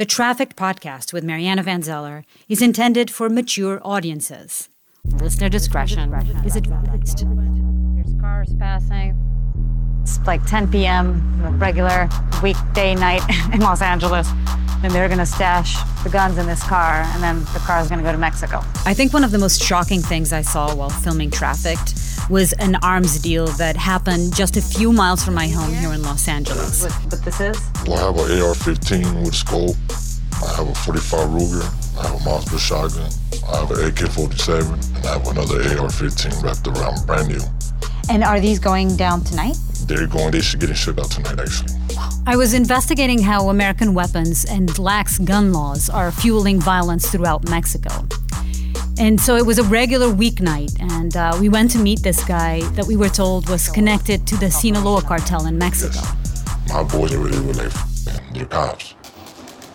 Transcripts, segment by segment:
The Trafficked podcast with Mariana Van Zeller is intended for mature audiences. Listener discretion is advised. There's cars passing. It's like 10 p.m., regular weekday night in Los Angeles. And they're going to stash the guns in this car, and then the car is going to go to Mexico. I think one of the most shocking things I saw while filming Trafficked was an arms deal that happened just a few miles from my home here in Los Angeles. What, what this is? Well, I have an AR-15 with scope. I have a 45 Ruger. I have a Mossberg shotgun. I have an AK-47, and I have another AR-15 wrapped around brand new. And are these going down tonight? They're going. They should get shipped out tonight, actually. I was investigating how American weapons and lax gun laws are fueling violence throughout Mexico. And so it was a regular weeknight, and uh, we went to meet this guy that we were told was connected to the Sinaloa cartel in Mexico. Yes. My boys over there were like, they're cops.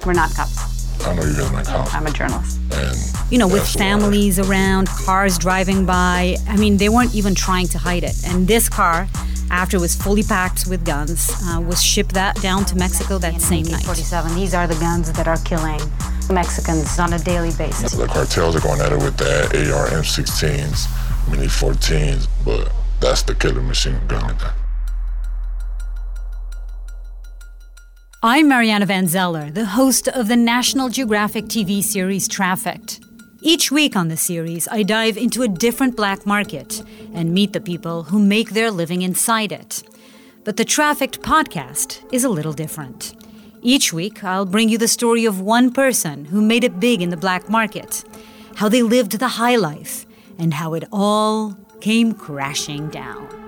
We're not cops. I know you guys are not cops. I'm a journalist. And You know, with families around, cars driving by. I mean, they weren't even trying to hide it. And this car, after it was fully packed with guns, uh, was shipped that down to Mexico that same night. 47. These are the guns that are killing Mexicans on a daily basis. The cartels are going at it with that AR M16s, Mini 14s, but that's the killer machine gun. I'm Mariana Van Zeller, the host of the National Geographic TV series Trafficked. Each week on the series, I dive into a different black market and meet the people who make their living inside it. But the Trafficked podcast is a little different. Each week, I'll bring you the story of one person who made it big in the black market, how they lived the high life, and how it all came crashing down.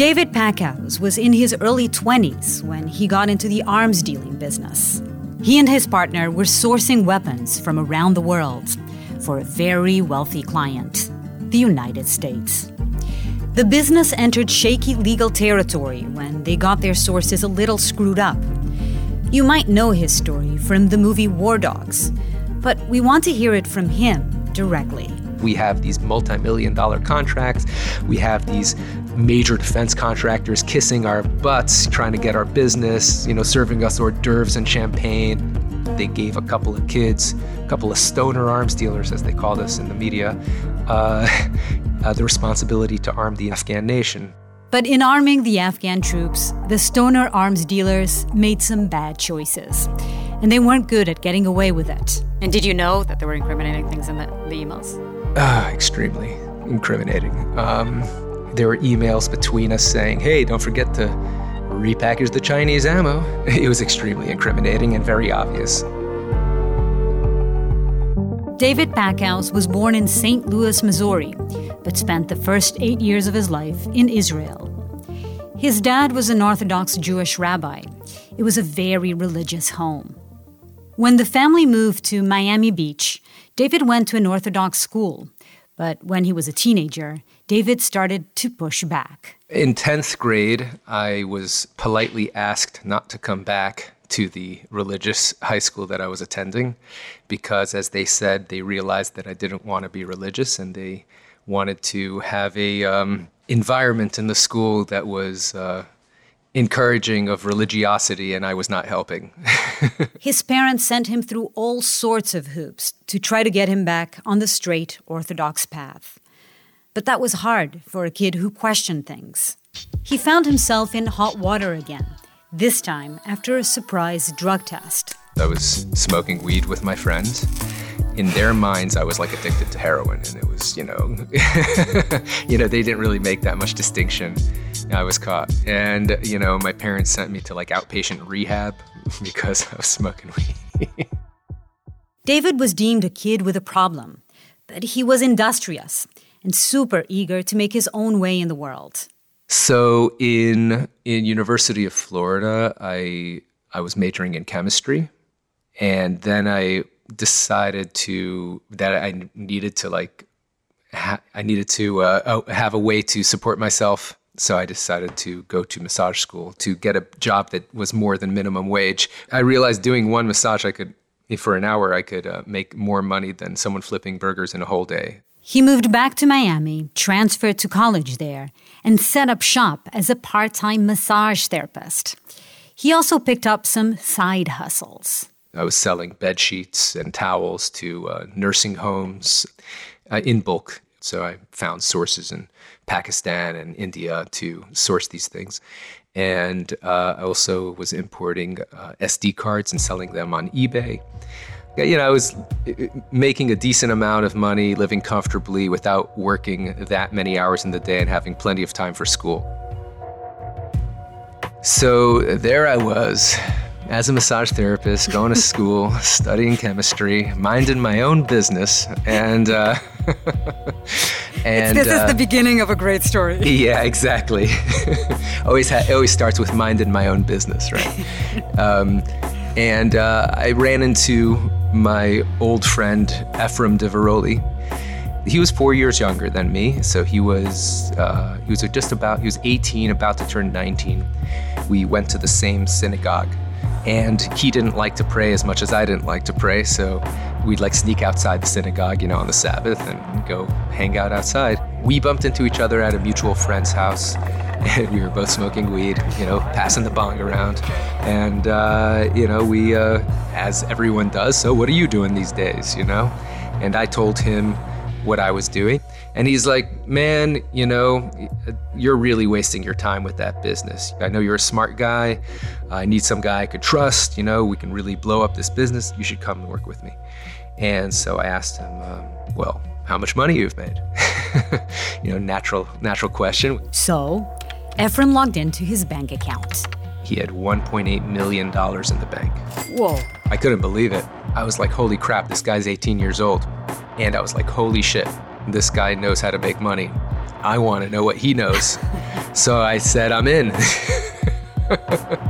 David Packouz was in his early 20s when he got into the arms dealing business. He and his partner were sourcing weapons from around the world for a very wealthy client, the United States. The business entered shaky legal territory when they got their sources a little screwed up. You might know his story from the movie War Dogs, but we want to hear it from him directly. We have these multi million dollar contracts. We have these major defense contractors kissing our butts, trying to get our business, you know, serving us hors d'oeuvres and champagne. They gave a couple of kids, a couple of stoner arms dealers, as they called us in the media, uh, uh, the responsibility to arm the Afghan nation. But in arming the Afghan troops, the stoner arms dealers made some bad choices. And they weren't good at getting away with it. And did you know that there were incriminating things in the, the emails? Ah, extremely incriminating. Um, there were emails between us saying, hey, don't forget to repackage the Chinese ammo. It was extremely incriminating and very obvious. David Packouz was born in St. Louis, Missouri, but spent the first eight years of his life in Israel. His dad was an Orthodox Jewish rabbi. It was a very religious home. When the family moved to Miami Beach, David went to an Orthodox school. But when he was a teenager, David started to push back. In 10th grade, I was politely asked not to come back to the religious high school that I was attending because, as they said, they realized that I didn't want to be religious and they wanted to have a um, environment in the school that was uh, encouraging of religiosity, and I was not helping. His parents sent him through all sorts of hoops to try to get him back on the straight Orthodox path. But that was hard for a kid who questioned things. He found himself in hot water again, this time after a surprise drug test. I was smoking weed with my friends. In their minds, I was like addicted to heroin, and it was, you know, you know, they didn't really make that much distinction. I was caught, and you know, my parents sent me to like outpatient rehab because I was smoking weed. David was deemed a kid with a problem, but he was industrious and super eager to make his own way in the world. so in in University of Florida, I I was majoring in chemistry, and then I decided to that I needed to like ha- I needed to uh, oh, have a way to support myself. So I decided to go to massage school to get a job that was more than minimum wage. I realized doing one massage, I could for an hour, I could uh, make more money than someone flipping burgers in a whole day. He moved back to Miami, transferred to college there, and set up shop as a part time massage therapist. He also picked up some side hustles. I was selling bed sheets and towels to uh, nursing homes uh, in bulk. So I found sources in Pakistan and India to source these things. And uh, I also was importing uh, SD cards and selling them on eBay you know, I was uh, making a decent amount of money, living comfortably without working that many hours in the day and having plenty of time for school. So there I was, as a massage therapist, going to school, studying chemistry, minding my own business, and uh, and this uh, is the beginning of a great story. Yeah, exactly. always ha- always starts with minding my own business, right? Um, and uh, I ran into my old friend Ephraim Diveroli. He was four years younger than me, so he was uh, he was just about he was 18, about to turn 19. We went to the same synagogue, and he didn't like to pray as much as I didn't like to pray, so we'd like sneak outside the synagogue, you know, on the Sabbath and go hang out outside. We bumped into each other at a mutual friend's house, and we were both smoking weed, you know, passing the bong around. And, uh, you know, we, uh, as everyone does, so what are you doing these days, you know? And I told him what I was doing. And he's like, man, you know, you're really wasting your time with that business. I know you're a smart guy. I need some guy I could trust. You know, we can really blow up this business. You should come and work with me. And so I asked him, um, well, how much money you've made? you know, natural, natural question. So Ephraim logged into his bank account. He had $1.8 million in the bank. Whoa. I couldn't believe it. I was like, holy crap, this guy's 18 years old. And I was like, holy shit, this guy knows how to make money. I want to know what he knows. so I said, I'm in.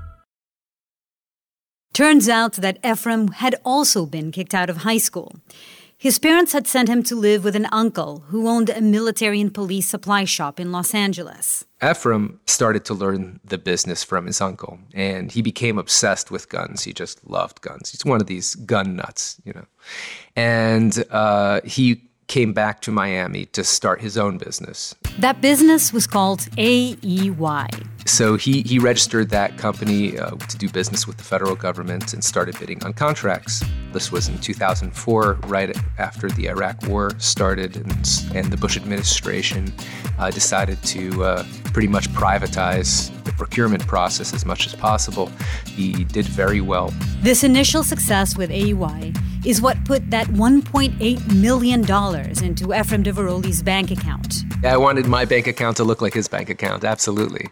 Turns out that Ephraim had also been kicked out of high school. His parents had sent him to live with an uncle who owned a military and police supply shop in Los Angeles. Ephraim started to learn the business from his uncle, and he became obsessed with guns. He just loved guns. He's one of these gun nuts, you know. And uh, he came back to Miami to start his own business. That business was called AEY. So he, he registered that company uh, to do business with the federal government and started bidding on contracts. This was in 2004, right after the Iraq War started, and, and the Bush administration uh, decided to uh, pretty much privatize the procurement process as much as possible. He did very well. This initial success with AEY is what put that $1.8 million into Ephraim Diveroli's bank account. I wanted my bank account to look like his bank account, absolutely.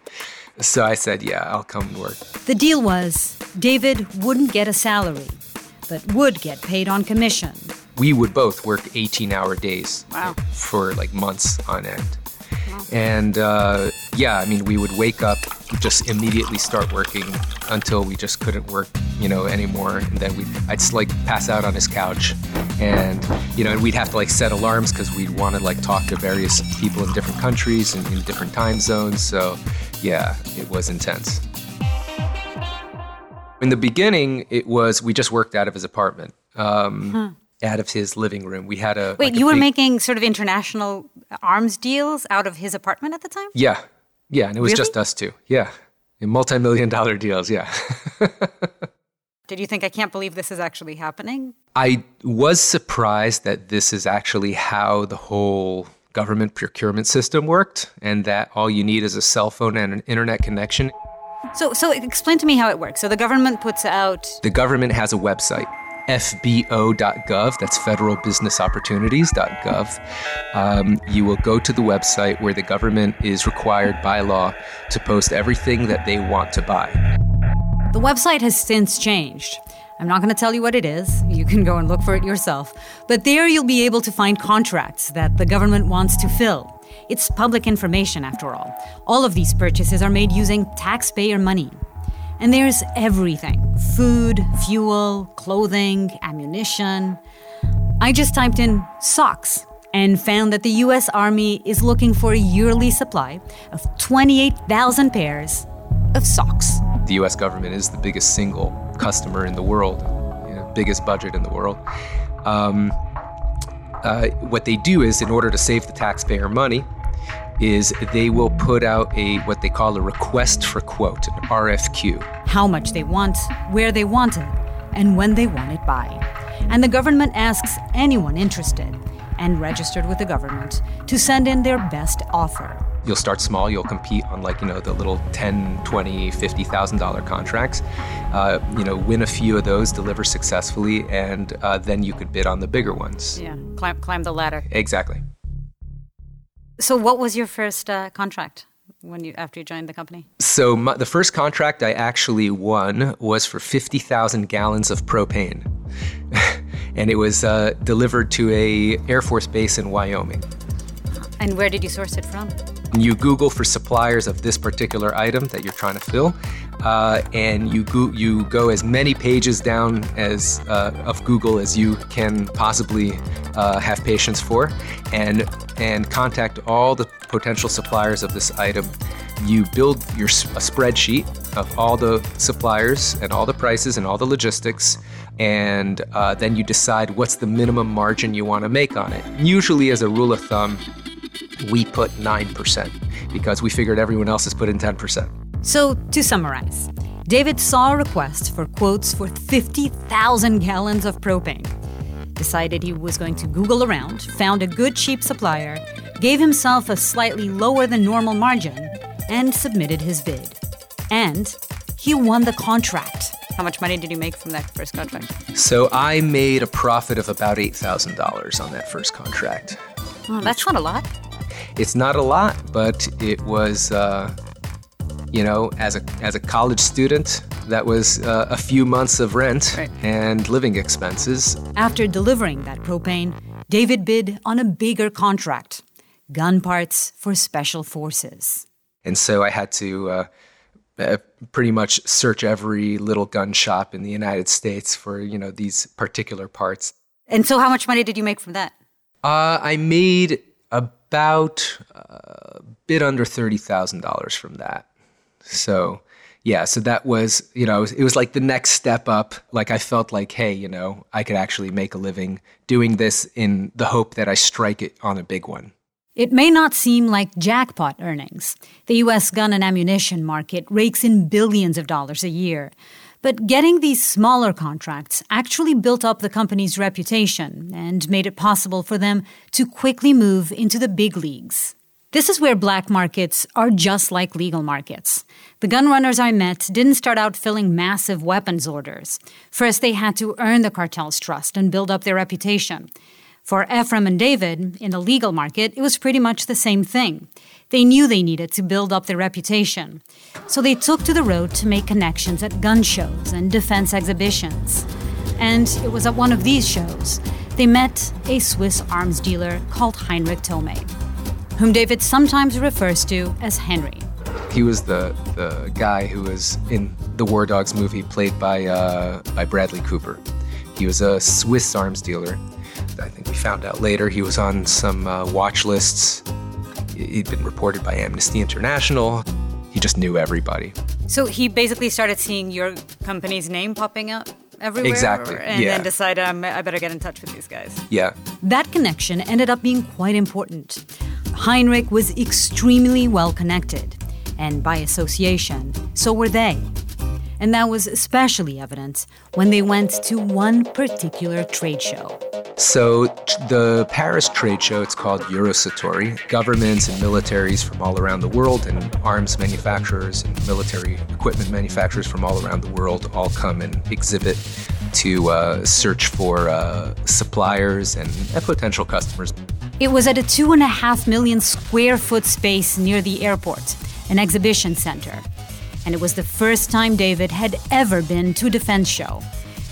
So I said, yeah, I'll come work. The deal was David wouldn't get a salary, but would get paid on commission. We would both work 18 hour days wow. for like months on end. And uh, yeah, I mean, we would wake up, just immediately start working until we just couldn't work, you know, anymore. And then we, I'd just, like pass out on his couch, and you know, and we'd have to like set alarms because we'd want to like talk to various people in different countries and in different time zones. So yeah, it was intense. In the beginning, it was we just worked out of his apartment. Um, huh out of his living room. We had a wait. Like you a were big, making sort of international arms deals out of his apartment at the time. Yeah, yeah, and it was really? just us two. Yeah, In multi-million dollar deals. Yeah. Did you think I can't believe this is actually happening? I was surprised that this is actually how the whole government procurement system worked, and that all you need is a cell phone and an internet connection. So, so explain to me how it works. So the government puts out. The government has a website fbo.gov, that's federalbusinessopportunities.gov. Um, you will go to the website where the government is required by law to post everything that they want to buy. The website has since changed. I'm not going to tell you what it is. You can go and look for it yourself. But there you'll be able to find contracts that the government wants to fill. It's public information, after all. All of these purchases are made using taxpayer money. And there's everything food, fuel, clothing, ammunition. I just typed in socks and found that the US Army is looking for a yearly supply of 28,000 pairs of socks. The US government is the biggest single customer in the world, you know, biggest budget in the world. Um, uh, what they do is, in order to save the taxpayer money, is they will put out a what they call a request for quote, an RFQ. How much they want, where they want it, and when they want it by. And the government asks anyone interested and registered with the government to send in their best offer. You'll start small, you'll compete on like, you know, the little 10, 20, $50,000 contracts. Uh, you know, win a few of those, deliver successfully, and uh, then you could bid on the bigger ones. Yeah, climb, climb the ladder. Exactly. So, what was your first uh, contract when you after you joined the company? So, my, the first contract I actually won was for 50,000 gallons of propane, and it was uh, delivered to a Air Force base in Wyoming. And where did you source it from? You Google for suppliers of this particular item that you're trying to fill, uh, and you go, you go as many pages down as uh, of Google as you can possibly uh, have patience for, and and contact all the potential suppliers of this item. You build your a spreadsheet of all the suppliers and all the prices and all the logistics, and uh, then you decide what's the minimum margin you want to make on it. Usually, as a rule of thumb, we put 9% because we figured everyone else has put in 10%. So, to summarize, David saw a request for quotes for 50,000 gallons of propane, decided he was going to Google around, found a good cheap supplier, gave himself a slightly lower than normal margin, and submitted his bid. And he won the contract. How much money did you make from that first contract? So I made a profit of about $8,000 on that first contract. Oh, that's not a lot. It's not a lot, but it was, uh, you know, as a as a college student, that was uh, a few months of rent Right. and living expenses. After delivering that propane, David bid on a bigger contract gun parts for special forces. And so I had to uh, uh, pretty much search every little gun shop in the United States for, you know, these particular parts. And so, how much money did you make from that? Uh, I made about uh, a bit under $30,000 from that. So, yeah, so that was, you know, it was, it was like the next step up. Like I felt like, hey, you know, I could actually make a living doing this in the hope that I strike it on a big one. It may not seem like jackpot earnings. The U.S. gun and ammunition market rakes in billions of dollars a year. But getting these smaller contracts actually built up the company's reputation and made it possible for them to quickly move into the big leagues. This is where black markets are just like legal markets. The gun runners I met didn't start out filling massive weapons orders. First, they had to earn the cartel's trust and build up their reputation. For Ephraim and David, in the legal market, it was pretty much the same thing. They knew they needed to build up their reputation. So they took to the road to make connections at gun shows and defense exhibitions. And it was at one of these shows they met a Swiss arms dealer called Heinrich Thomet, whom David sometimes refers to as Henry. He was the, the guy who was in the War Dogs movie played by, uh, by Bradley Cooper. He was a Swiss arms dealer. I think we found out later he was on some uh, watch lists. He'd been reported by Amnesty International. He just knew everybody. So he basically started seeing your company's name popping up everywhere. Exactly, And yeah. then decided um, I better get in touch with these guys. Yeah. That connection ended up being quite important. Heinrich was extremely well connected, and by association, so were they. And that was especially evident when they went to one particular trade show. So the Paris trade show, it's called Eurosatory. Governments and militaries from all around the world and arms manufacturers and military equipment manufacturers from all around the world all come and exhibit to uh, search for uh, suppliers and uh, potential customers. It was at a two and a half million square foot space near the airport, an exhibition center. And it was the first time David had ever been to a defense show.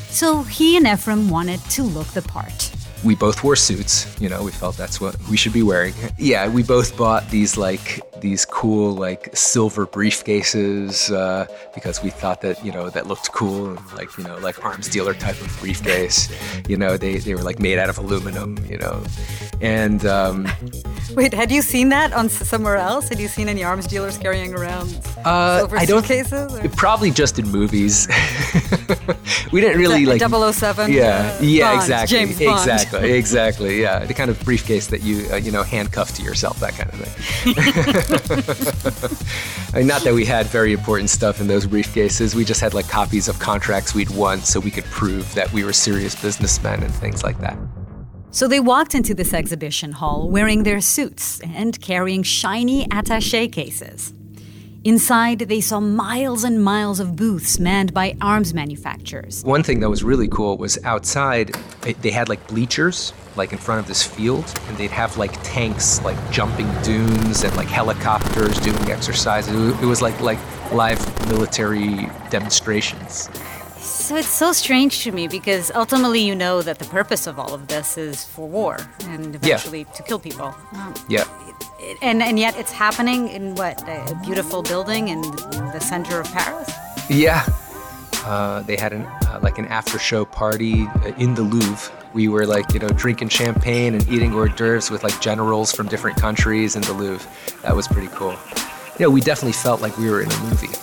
So he and Ephraim wanted to look the part we both wore suits. You know, we felt that's what we should be wearing. Yeah, we both bought these like these cool like silver briefcases uh, because we thought that you know that looked cool and like you know like arms dealer type of briefcase. You know, they they were like made out of aluminum. You know, and um, wait, had you seen that on somewhere else? Had you seen any arms dealers carrying around uh, silver I don't, suitcases? Or? Probably just in movies. we didn't really like 007. Yeah, uh, yeah, Bond, exactly, James Bond. exactly, exactly. Yeah, the kind of briefcase that you uh, you know handcuff to yourself, that kind of thing. I mean, not that we had very important stuff in those briefcases. We just had like copies of contracts we'd won, so we could prove that we were serious businessmen and things like that. So they walked into this exhibition hall wearing their suits and carrying shiny attache cases. Inside, they saw miles and miles of booths manned by arms manufacturers. One thing that was really cool was outside, they had like bleachers, like in front of this field, and they'd have like tanks, like jumping dunes, and like helicopters doing exercises. It was like like live military demonstrations. So it's so strange to me because ultimately you know that the purpose of all of this is for war and eventually yeah. to kill people. Yeah and and yet it's happening in what a beautiful building in the center of Paris. Yeah, uh, they had an uh, like an after show party uh, in the Louvre. We were like you know drinking champagne and eating hors d'oeuvres with like generals from different countries in the Louvre. That was pretty cool. Know, we definitely felt like we were in a movie.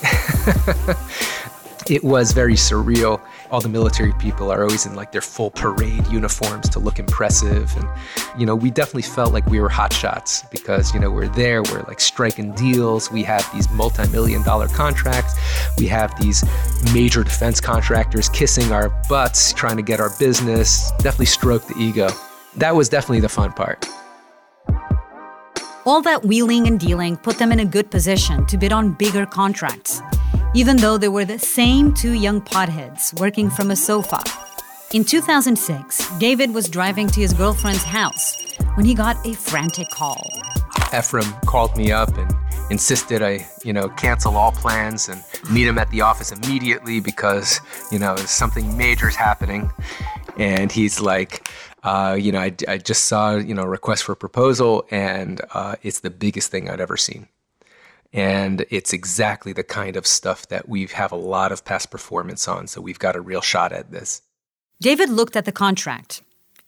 it was very surreal. All the military people are always in like their full parade uniforms to look impressive. And, you know, we definitely felt like we were hotshots because, you know, we're there, we're like striking deals. We have these multi million dollar contracts. We have these major defense contractors kissing our butts, trying to get our business. Definitely stroke the ego. That was definitely the fun part. All that wheeling and dealing put them in a good position to bid on bigger contracts even though they were the same two young potheads working from a sofa. In 2006, David was driving to his girlfriend's house when he got a frantic call. Ephraim called me up and insisted I, you know, cancel all plans and meet him at the office immediately because, you know, something major's happening. And he's like, uh, you know, I, I, just saw, you know, a request for proposal and uh, it's the biggest thing I'd ever seen. And it's exactly the kind of stuff that we have a lot of past performance on. So we've got a real shot at this. David looked at the contract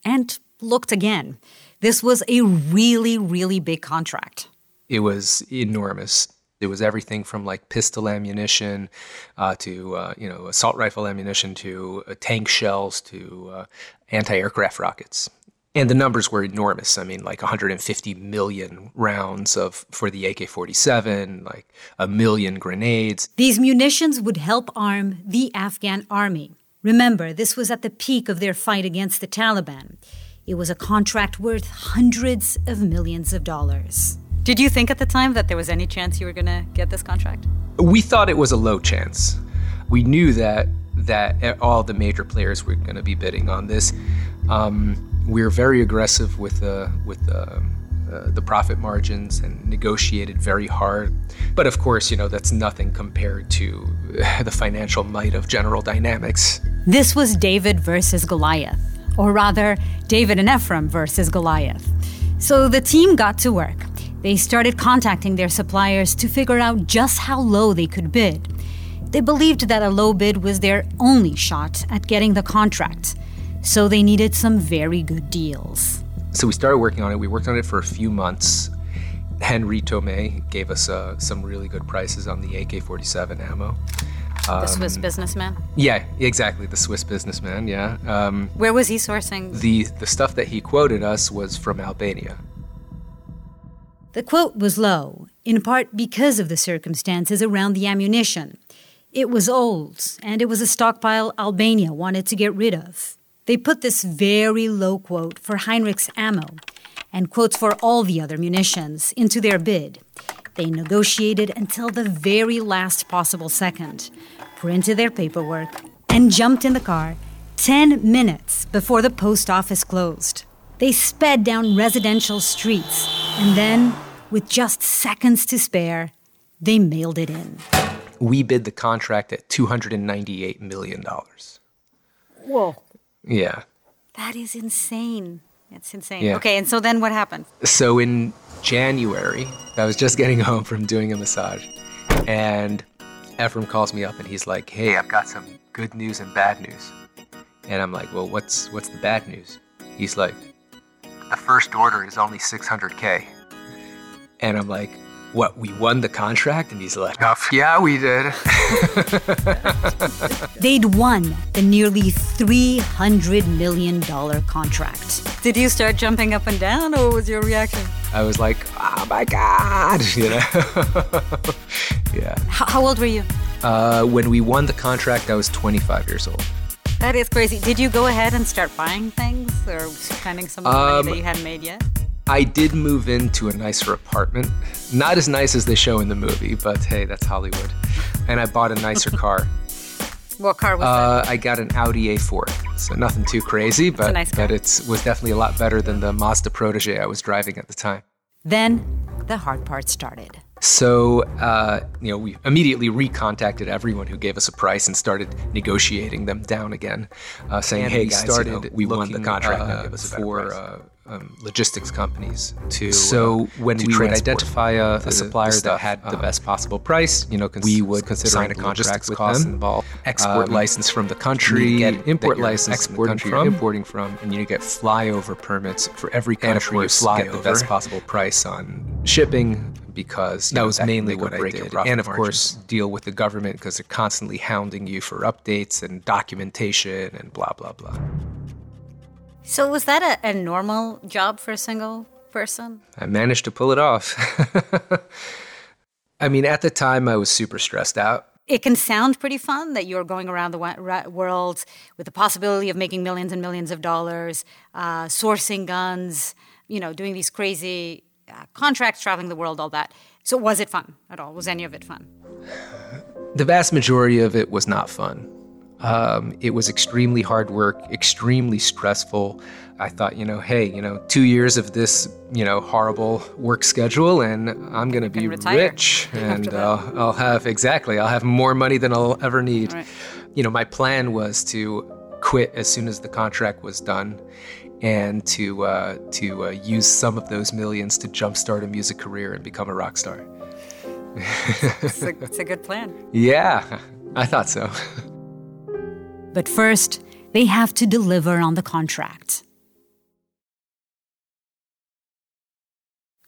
and looked again. This was a really, really big contract. It was enormous. It was everything from like pistol ammunition uh, to uh, you know assault rifle ammunition to uh, tank shells to uh, anti-aircraft rockets and the numbers were enormous. I mean, like 150 million rounds of for the AK-47, like a million grenades. These munitions would help arm the Afghan army. Remember, this was at the peak of their fight against the Taliban. It was a contract worth hundreds of millions of dollars. Did you think at the time that there was any chance you were going to get this contract? We thought it was a low chance. We knew that that all the major players were going to be bidding on this. Um, we're very aggressive with uh, with uh, uh, the profit margins and negotiated very hard. But of course, you know that's nothing compared to the financial might of General Dynamics. This was David versus Goliath, or rather, David and Ephraim versus Goliath. So the team got to work. They started contacting their suppliers to figure out just how low they could bid. They believed that a low bid was their only shot at getting the contract so they needed some very good deals. So we started working on it. We worked on it for a few months. Henry Thomet gave us uh, some really good prices on the AK 47 ammo. Um, the Swiss businessman? Yeah, exactly. The Swiss businessman, yeah. Um, Where was he sourcing? The, the stuff that he quoted us was from Albania. The quote was low, in part because of the circumstances around the ammunition. It was old, and it was a stockpile Albania wanted to get rid of. They put this very low quote for Heinrich's ammo and quotes for all the other munitions into their bid. They negotiated until the very last possible second, printed their paperwork, and jumped in the car 10 minutes before the post office closed. They sped down residential streets, and then, with just seconds to spare, they mailed it in. We bid the contract at $298 million. Whoa. Yeah. That is insane. It's insane. Yeah. Okay, and so then what happened? So in January, I was just getting home from doing a massage, and Ephraim calls me up and he's like, "Hey, I've got some good news and bad news." And I'm like, "Well, what's what's the bad news?" He's like, "The first order is only 600k." And I'm like, "What? We won the contract?" And he's like, "Oh, yeah, we did." They'd won the nearly $300 million contract. Did you start jumping up and down, or what was your reaction? I was like, "Oh my god!" You know? yeah. H- how old were you? Uh, when we won the contract, I was 25 years old. That is crazy. Did you go ahead and start buying things or spending some of the money Um, that you hadn't made yet? I did move into a nicer apartment. Not as nice as they show in the movie, but hey, that's Hollywood. And I bought a nicer car. What car was Uh, I got an Audi A4, so nothing too crazy, but nice but it's was definitely a lot better than the Mazda Protege I was driving at the time. Then the hard part started. So, uh, you know, we immediately recontacted everyone who gave us a price and started negotiating them down again, uh, saying, And "Hey we guys, started you know, we won the contract. uh, now give us a for, price." uh, um, logistics companies to So uh, when to we would identify a, the- a supplier the that had the um, best possible price, you know, cons- we would consider sign a contract with costs them, involved, export um, license from the country, get import license from the country from, you're importing from, and you get flyover permits for every country you fly get the best possible price on shipping because That know, was can mainly what I did. And of course, deal with the government because they're constantly hounding you for updates and documentation and blah blah blah. So was that a, a normal job for a single person? I managed to pull it off. I mean, at the time, I was super stressed out. It can sound pretty fun that you're going around the world with the possibility of making millions and millions of dollars, uh, sourcing guns, you know, doing these crazy uh, contracts, traveling the world, all that. So was it fun at all? Was any of it fun? The vast majority of it was not fun. Um, it was extremely hard work, extremely stressful. I thought, you know, hey, you know, two years of this, you know, horrible work schedule, and I'm going to be rich, and uh, I'll have exactly, I'll have more money than I'll ever need. Right. You know, my plan was to quit as soon as the contract was done, and to uh, to uh, use some of those millions to jumpstart a music career and become a rock star. It's a, it's a good plan. Yeah, I thought so. But first, they have to deliver on the contract.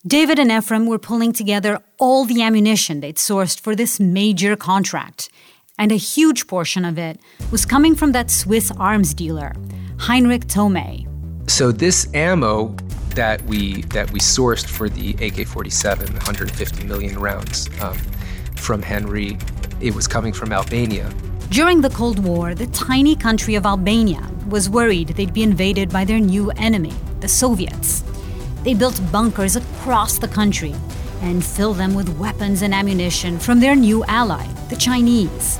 David and Ephraim were pulling together all the ammunition they'd sourced for this major contract, and a huge portion of it was coming from that Swiss arms dealer, Heinrich Thomet. So this ammo that we that we sourced for the AK-47, 150 million rounds um, from Henry, it was coming from Albania. During the Cold War, the tiny country of Albania was worried they'd be invaded by their new enemy, the Soviets. They built bunkers across the country and filled them with weapons and ammunition from their new ally, the Chinese.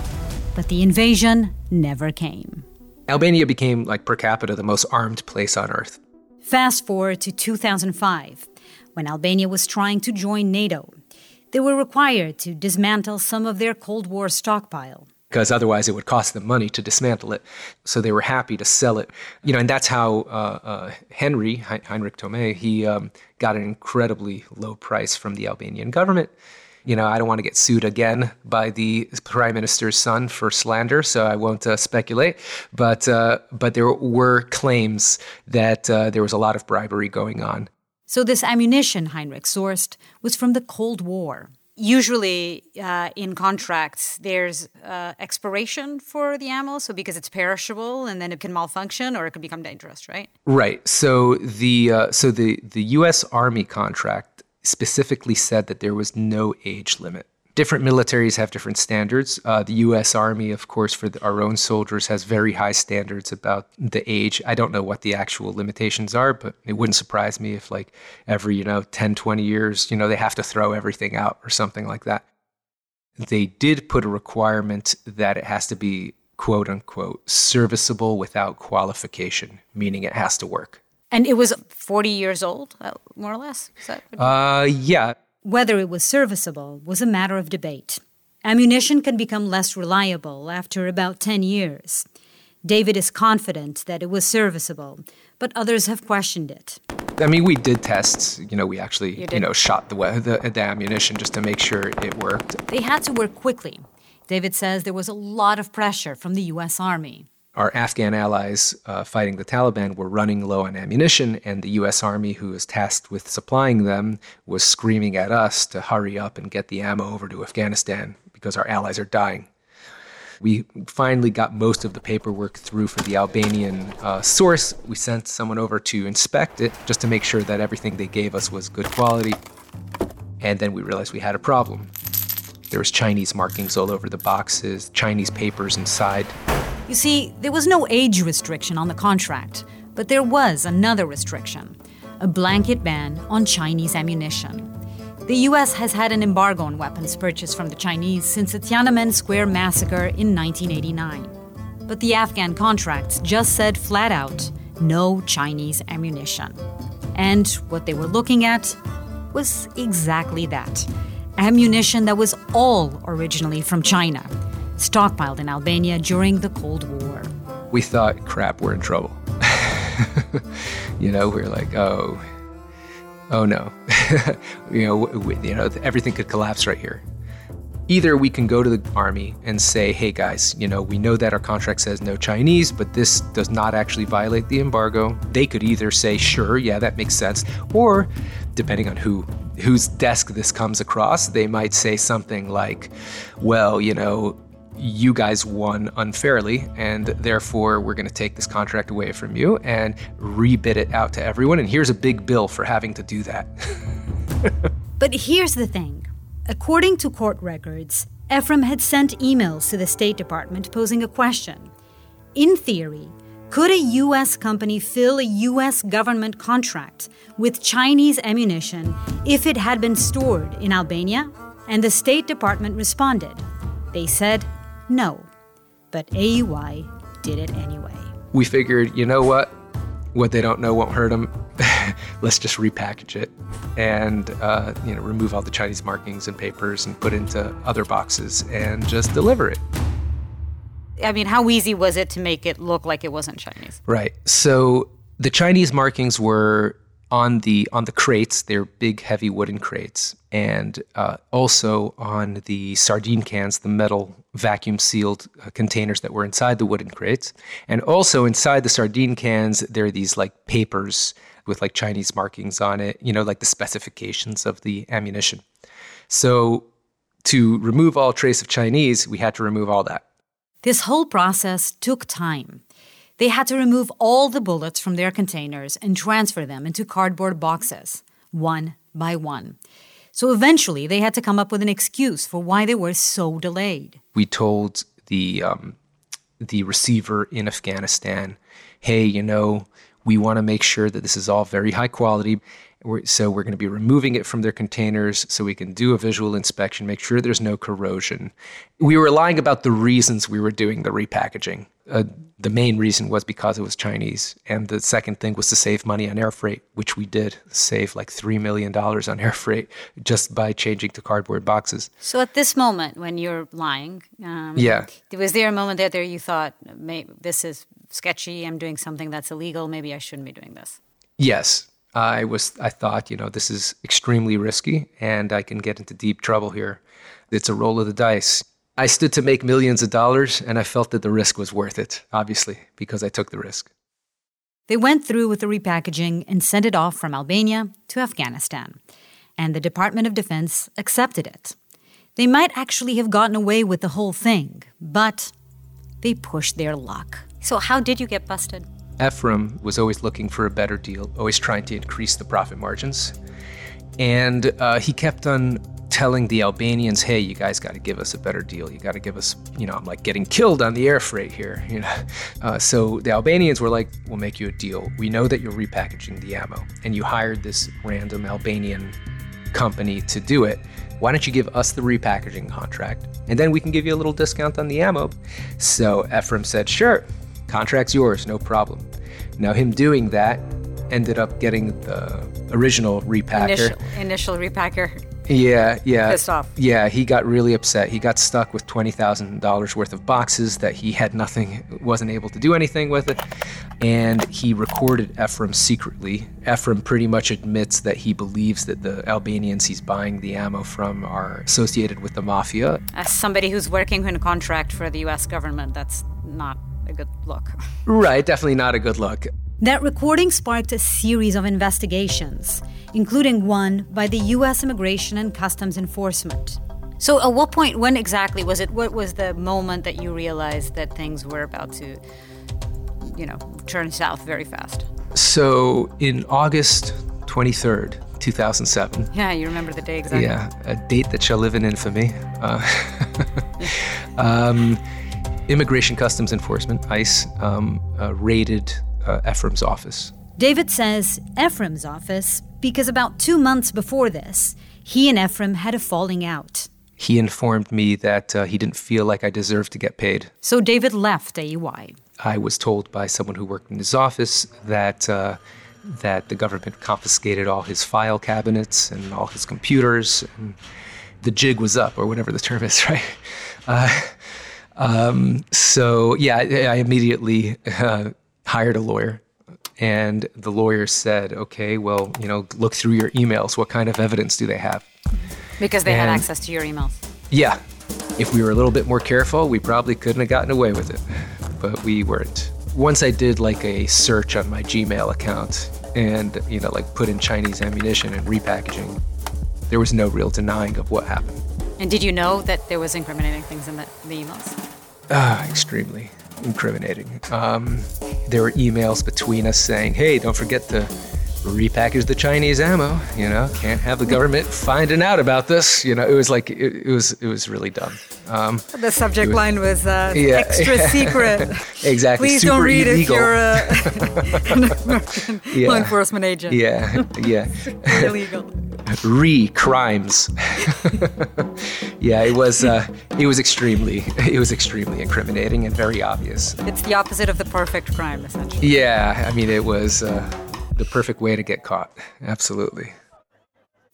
But the invasion never came. Albania became like per capita the most armed place on earth. Fast forward to 2005, when Albania was trying to join NATO. They were required to dismantle some of their Cold War stockpile. Because otherwise it would cost them money to dismantle it. So they were happy to sell it. You know, and that's how uh, uh, Henry Heinrich Thomet he um, got an incredibly low price from the Albanian government. You know, I don't want to get sued again by the prime minister's son for slander, so I won't uh, speculate. But uh, but there were claims that uh, there was a lot of bribery going on. So, this ammunition Heinrich sourced was from the Cold War. Usually, uh, in contracts, there's uh, expiration for the ammo, so because it's perishable and then it can malfunction or it could become dangerous, right? Right. So the uh, so the the U.S. Army contract specifically said that there was no age limit. Different militaries have different standards. Uh, the U.S. Army, of course, for the, our own soldiers, has very high standards about the age. I don't know what the actual limitations are, but it wouldn't surprise me if, like, every you know 10, 20 years, you know, they have to throw everything out or something like that. They did put a requirement that it has to be quote unquote serviceable without qualification, meaning it has to work. And it was 40 years old, uh, more or less. Is that Uh, yeah. Whether it was serviceable was a matter of debate. ammunition can become less reliable after about 10 years. David is confident that it was serviceable, but others have questioned it. I mean, we did tests. You know, we actually, You you, know, shot the, the the ammunition just to make sure it worked. They had to work quickly. David says there was a lot of pressure from the U.S. Army. Our Afghan allies uh, fighting the Taliban were running low on ammunition, and the U.S. Army, who was tasked with supplying them, was screaming at us to hurry up and get the ammo over to Afghanistan because our allies are dying. We finally got most of the paperwork through for the Albanian uh, source. We sent someone over to inspect it just to make sure that everything they gave us was good quality. And then we realized we had a problem. There was Chinese markings all over the boxes, Chinese papers inside. You see, there was no age restriction on the contract, but there was another restriction a blanket ban on Chinese ammunition. The US has had an embargo on weapons purchased from the Chinese since the Tiananmen Square massacre in 1989. But the Afghan contracts just said flat out no Chinese ammunition. And what they were looking at was exactly that ammunition that was all originally from China, stockpiled in Albania during the Cold War. we thought, crap, we're in trouble. you know, we are like, oh, oh no, you know, we, you know, everything could collapse right here. Either we can go to the army and say, hey guys, you know, we know that our contract says no Chinese, but this does not actually violate the embargo. They could either say, sure, yeah, that makes sense, or depending on who whose desk this comes across, they might say something like, well, you know, you guys won unfairly, and therefore we're going to take this contract away from you and rebid it out to everyone. And here's a big bill for having to do that. But here's the thing according to court records, Ephraim had sent emails to the State Department posing a question. In theory, could a U.S. company fill a U.S. government contract with Chinese ammunition if it had been stored in Albania? And the State Department responded. They said no, but AEY did it anyway. we figured, you know what? What they don't know won't hurt them. Let's just repackage it and uh, you know remove all the Chinese markings and papers and put into other boxes and just deliver it. I mean, how easy was it to make it look like it wasn't Chinese? Right. So the Chinese markings were on the on the crates. They're big, heavy wooden crates, and uh, also on the sardine cans, the metal vacuum sealed uh, containers that were inside the wooden crates, and also inside the sardine cans, there are these like papers with like Chinese markings on it. You know, like the specifications of the ammunition. So to remove all trace of Chinese, we had to remove all that. This whole process took time. They had to remove all the bullets from their containers and transfer them into cardboard boxes, one by one. So eventually, they had to come up with an excuse for why they were so delayed. we told the um, the receiver in Afghanistan, "Hey, you know, we want to make sure that this is all very high quality. We're, so we're going to be removing it from their containers so we can do a visual inspection, make sure there's no corrosion." We were lying about the reasons we were doing the repackaging. Uh, the main reason was because it was Chinese, and the second thing was to save money on air freight, which we did save like three million dollars on air freight just by changing to cardboard boxes. So at this moment, when you're lying, um, Yeah. was there a moment there that you thought, this is sketchy, I'm doing something that's illegal, maybe I shouldn't be doing this? Yes, I was. I thought, you know, this is extremely risky, and I can get into deep trouble here. It's a roll of the dice. I stood to make millions of dollars, and I felt that the risk was worth it. Obviously, because I took the risk. They went through with the repackaging and sent it off from Albania to Afghanistan. And the Department of Defense accepted it. They might actually have gotten away with the whole thing, but they pushed their luck. So how did you get busted? Ephraim was always looking for a better deal, always trying to increase the profit margins. And uh, he kept on telling the Albanians, hey, you guys got to give us a better deal. You got to give us, you know, I'm like getting killed on the air freight here, you know. Uh, so the Albanians were like, we'll make you a deal. We know that you're repackaging the ammo, and you hired this random Albanian company to do it. Why don't you give us the repackaging contract, and then we can give you a little discount on the ammo? So Ephraim said, sure, contract's yours, no problem. Now, him doing that ended up getting the original repacker. Initial, initial repacker. Yeah, yeah. Pissed off. Yeah, he got really upset. He got stuck with $20,000 worth of boxes that he had nothing, wasn't able to do anything with it. And he recorded Ephraim secretly. Ephraim pretty much admits that he believes that the Albanians he's buying the ammo from are associated with the mafia. As somebody who's working in a contract for the US government, that's not good look. Right, definitely not a good look. That recording sparked a series of investigations, including one by the U.S. Immigration and Customs Enforcement. So, at what point, when exactly was it? What was the moment that you realized that things were about to, you know, turn south very fast? So, in August 23rd, 2007. Yeah, you remember the day exactly. Yeah, a date that shall live in infamy. Uh, um, Immigration Customs Enforcement, ICE, um, uh, raided uh, Ephraim's office. David says Ephraim's office because about two months before this, he and Ephraim had a falling out. He informed me that uh, he didn't feel like I deserved to get paid. So David left AEY. I was told by someone who worked in his office that uh, that the government confiscated all his file cabinets and all his computers, and the jig was up, or whatever the term is, right? Um, so yeah, I, I immediately uh, hired a lawyer and the lawyer said, okay, well, you know, look through your emails. What kind of evidence do they have? Because they had access to your emails. Yeah. If we were a little bit more careful, we probably couldn't have gotten away with it. But we weren't. Once I did like a search on my Gmail account and, you know, like put in Chinese ammunition and repackaging, there was no real denying of what happened. And did you know that there was incriminating things in the, the emails? Ah, extremely incriminating. Um, there were emails between us saying, "Hey, don't forget to repackage the Chinese ammo. You know, can't have the government finding out about this. You know, it was like it, it was it was really dumb. Um, The subject was- line was uh, Yeah. extra secret. exactly. Please super don't read illegal. if you're American Yeah. law enforcement agent. yeah, yeah. Illegal. Re crimes. yeah, it was. Uh, it was extremely. It was extremely incriminating and very obvious. It's the opposite of the perfect crime, essentially. Yeah, I mean, it was uh, the perfect way to get caught. Absolutely.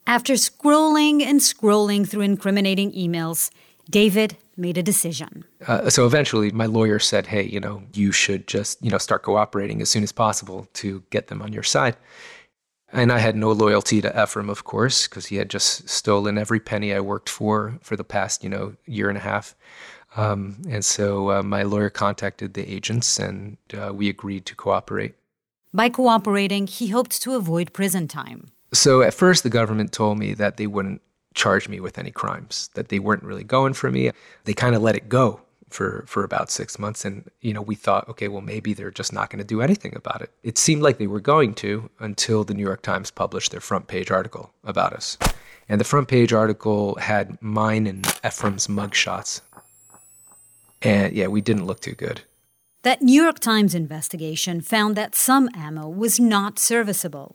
After scrolling and scrolling through incriminating emails, David made a decision. Uh, so eventually, my lawyer said, "Hey, you know, you should just you know start cooperating as soon as possible to get them on your side." And I had no loyalty to Ephraim, of course, because he had just stolen every penny I worked for for the past you know year and a half. Um, and so uh, my lawyer contacted the agents, and uh, we agreed to cooperate. By cooperating, he hoped to avoid prison time. So at first, the government told me that they wouldn't charge me with any crimes, that they weren't really going for me. They kind of let it go for, for about six months. And, you know, we thought, okay, well, maybe they're just not going to do anything about it. It seemed like they were going to until the New York Times published their front page article about us. And the front page article had mine and Ephraim's mugshots. And yeah, we didn't look too good. That New York Times investigation found that some ammo was not serviceable.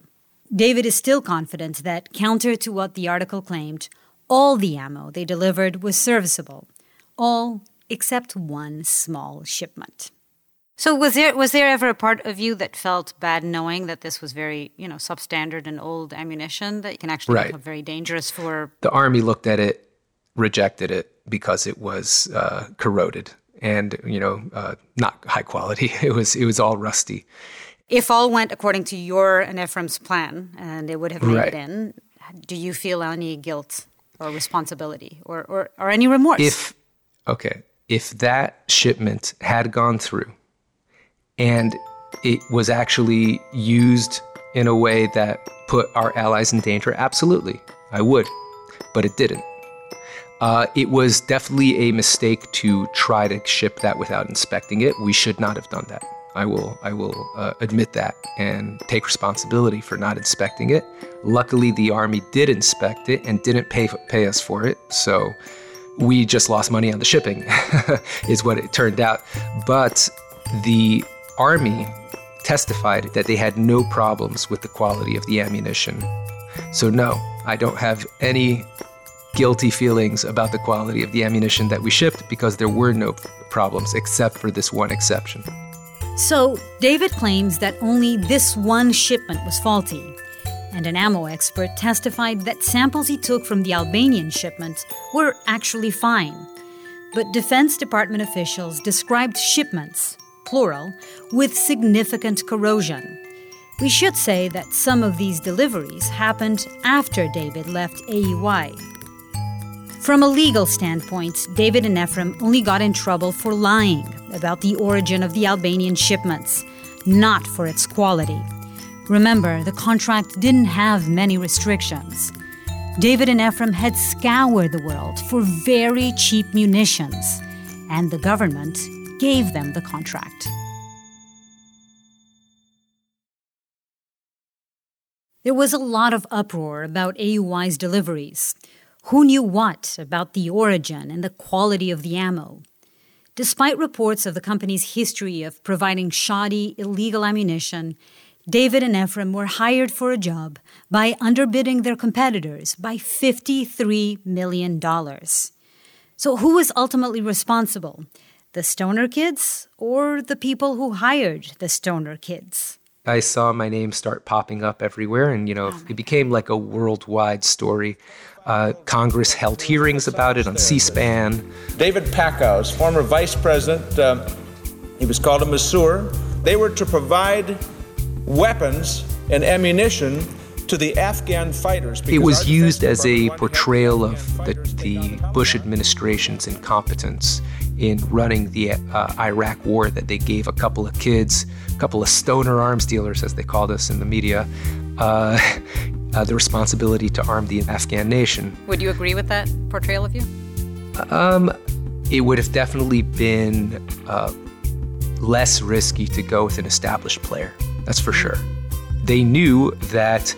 David is still confident that, counter to what the article claimed, all the ammo they delivered was serviceable. All except one small shipment. So was there was there ever a part of you that felt bad knowing that this was very you know substandard and old ammunition that can actually Right. become very dangerous for the army looked at it, rejected it because it was uh, corroded and you know uh, not high quality. It was it was all rusty. if all went according to your and Ephraim's plan and it would have made Right. it in. Do you feel any guilt or responsibility or, or, or any remorse? If okay, if that shipment had gone through and it was actually used in a way that put our allies in danger, absolutely, I would, but it didn't. Uh, it was definitely a mistake to try to ship that without inspecting it. We should not have done that. I will, I will uh, admit that and take responsibility for not inspecting it. Luckily, the army did inspect it and didn't pay pay us for it, so we just lost money on the shipping, is what it turned out. But the army testified that they had no problems with the quality of the ammunition. So, no, I don't have any guilty feelings about the quality of the ammunition that we shipped because there were no problems except for this one exception. So, David claims that only this one shipment was faulty. and an ammo expert testified that samples he took from the Albanian shipment were actually fine. But Defense Department officials described shipments, plural, with significant corrosion. We should say that some of these deliveries happened after David left AEY. From a legal standpoint, David and Ephraim only got in trouble for lying about the origin of the Albanian shipments, not for its quality. Remember, the contract didn't have many restrictions. David and Ephraim had scoured the world for very cheap munitions, and the government gave them the contract. There was a lot of uproar about AEY's deliveries. Who knew what about the origin and the quality of the ammo? Despite reports of the company's history of providing shoddy, illegal ammunition, David and Ephraim were hired for a job by underbidding their competitors by $53 million. So, who was ultimately responsible? The stoner kids or the people who hired the stoner kids? I saw my name start popping up everywhere, and you know, oh, it became like a worldwide story. Uh, Congress held hearings about it on C-SPAN. David Packouz, former vice president, uh, he was called a masseur. They were to provide weapons and ammunition to the Afghan fighters. It was used as a portrayal of the, the Bush administration's incompetence in running the uh, Iraq war that they gave a couple of kids, a couple of stoner arms dealers, as they called us in the media, uh, uh, the responsibility to arm the Afghan nation. Would you agree with that portrayal of you? Um, it would have definitely been uh, less risky to go with an established player. That's for sure. They knew that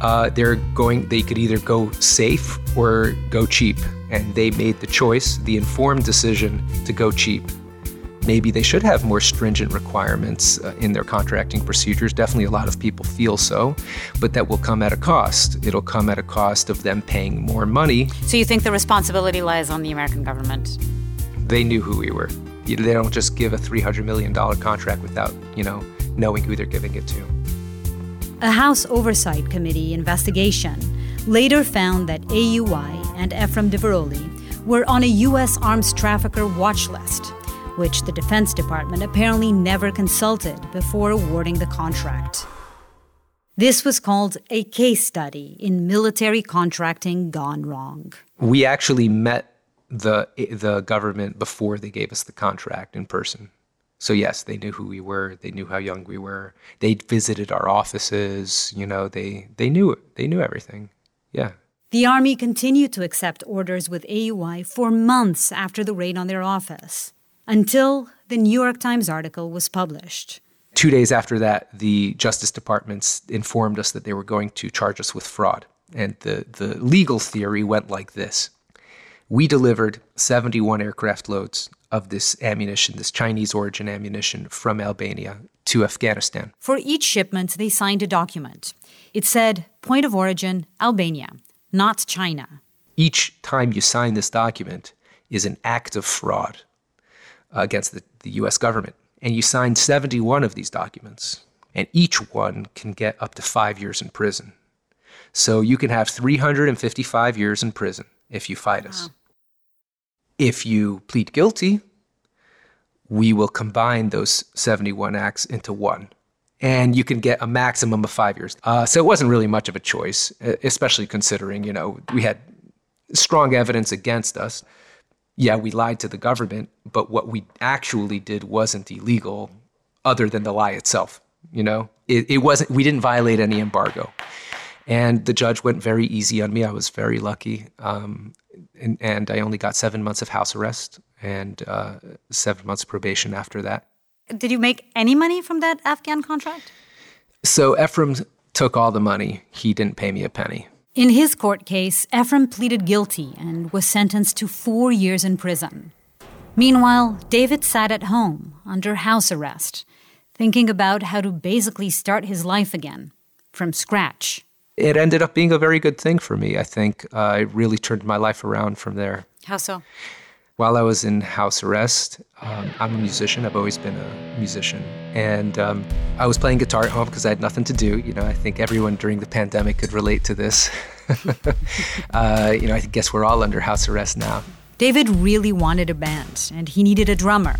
uh, they're going. They could either go safe or go cheap, and they made the choice, the informed decision, to go cheap. Maybe they should have more stringent requirements uh, in their contracting procedures. Definitely, a lot of people feel so, but that will come at a cost. It'll come at a cost of them paying more money. So you think the responsibility lies on the American government? They knew who we were. They don't just give a $300 million contract without, you know, knowing who they're giving it to. A House Oversight Committee investigation later found that AEY and Ephraim Diveroli were on a U.S. arms trafficker watch list, which the Defense Department apparently never consulted before awarding the contract. This was called a case study in military contracting gone wrong. We actually met the the government before they gave us the contract in person. So yes, they knew who we were. They knew how young we were. They visited our offices. You know, they they knew it. They knew everything. Yeah. The Army continued to accept orders with AEY for months after the raid on their office, until the New York Times article was published. Two days after that, the Justice Department informed us that they were going to charge us with fraud. And the, the legal theory went like this We delivered 71 aircraft loads of this ammunition, this Chinese origin ammunition from Albania to Afghanistan. For each shipment, they signed a document. It said, point of origin, Albania, not China. Each time you sign this document is an act of fraud against the, the US government. And you signed 71 of these documents, and each one can get up to five years in prison. So you can have 355 years in prison if you fight us. If you plead guilty, we will combine those 71 acts into one. And you can get a maximum of five years. Uh, so it wasn't really much of a choice, especially considering, you know, we had strong evidence against us. Yeah, we lied to the government, but what we actually did wasn't illegal other than the lie itself. You know, it, it wasn't, we didn't violate any embargo. And the judge went very easy on me. I was very lucky. Um, and, and, I only got seven months of house arrest and uh, seven months probation after that. Did you make any money from that Afghan contract? So Ephraim took all the money. He didn't pay me a penny. In his court case, Ephraim pleaded guilty and was sentenced to four years in prison. Meanwhile, David sat at home under house arrest, thinking about how to basically start his life again from scratch it ended up being a very good thing for me. I think uh, it really turned my life around from there. How so? While I was in house arrest, um, I'm a musician. I've always been a musician. And um, I was playing guitar at home because I had nothing to do. You know, I think everyone during the pandemic could relate to this. uh, you know, I guess we're all under house arrest now. David really wanted a band and he needed a drummer.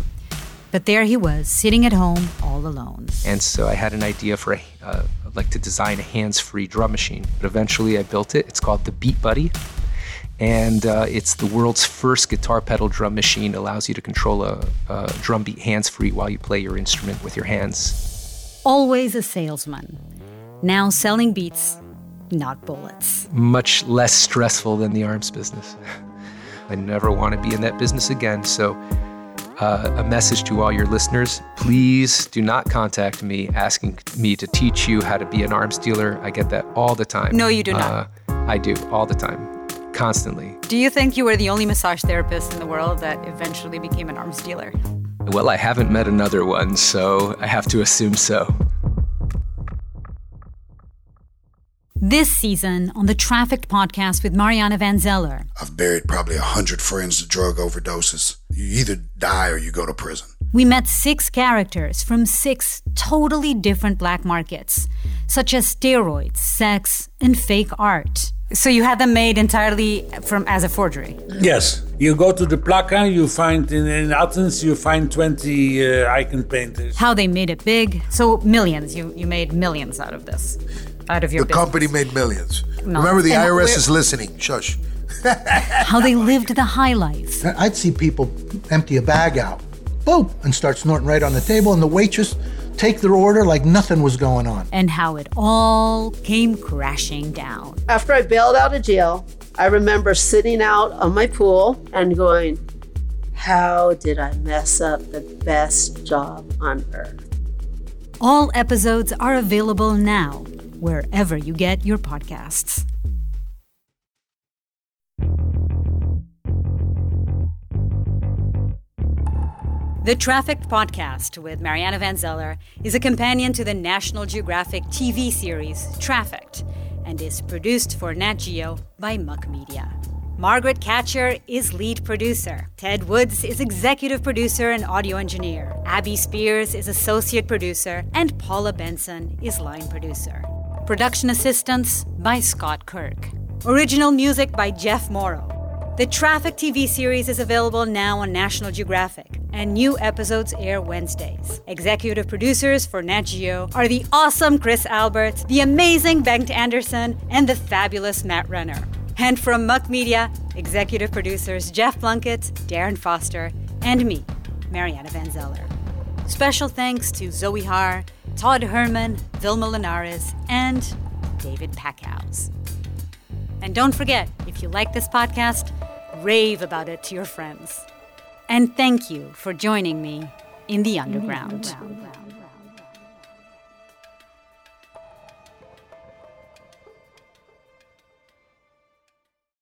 But there he was, sitting at home all alone. And so I had an idea for a, uh, like to design a hands-free drum machine. But eventually I built it. It's called the Beat Buddy and uh, it's the world's first guitar pedal drum machine. Allows you to control a, a drum beat hands free while you play your instrument with your hands. Always a salesman. Now selling beats, not bullets. Much less stressful than the arms business. I never want to be in that business again. So, uh, a message to all your listeners please do not contact me asking me to teach you how to be an arms dealer. I get that all the time. No, you do not. Uh, I do all the time constantly. Do you think you were the only massage therapist in the world that eventually became an arms dealer? Well, I haven't met another one, so I have to assume so. This season on the Trafficked podcast with Mariana Van Zeller. I've buried probably a hundred friends to drug overdoses. You either die or you go to prison. We met six characters from six totally different black markets, such as steroids, sex, and fake art. So you had them made entirely from as a forgery. Yes, you go to the Plaka. You find in, in Athens, you find twenty uh, icon painters. How they made it big. So millions. You you made millions out of this, out of your. The business. company made millions. No. Remember, the And IRS is listening. Shush. How they lived the high life. I'd see people empty a bag out, boop, and start snorting right on the table, and the waitress take their order like nothing was going on. And how it all came crashing down. After I bailed out of jail, I remember sitting out on my pool and going, How did I mess up the best job on earth? All episodes are available now, wherever you get your podcasts. The Trafficked podcast with Mariana Van Zeller is a companion to the National Geographic TV series Trafficked and is produced for Nat Geo by Muck Media. Margaret Catcher is lead producer. Ted Woods is executive producer and audio engineer. Abby Spears is associate producer. And Paula Benson is line producer. Production assistance by Scott Kirk. Original music by Jeff Morrow. The Traffic TV series is available now on National Geographic, and new episodes air Wednesdays. Executive producers for Nat Geo are the awesome Chris Alberts, the amazing Bengt Anderson, and the fabulous Matt Renner. And from Muck Media, executive producers Jeff Plunkett, Darren Foster, and me, Mariana Van Zeller. Special thanks to Zoe Haar, Todd Herman, Vilma Linares, and David Packouz. And don't forget, if you like this podcast, rave about it to your friends. And thank you for joining me in the underground.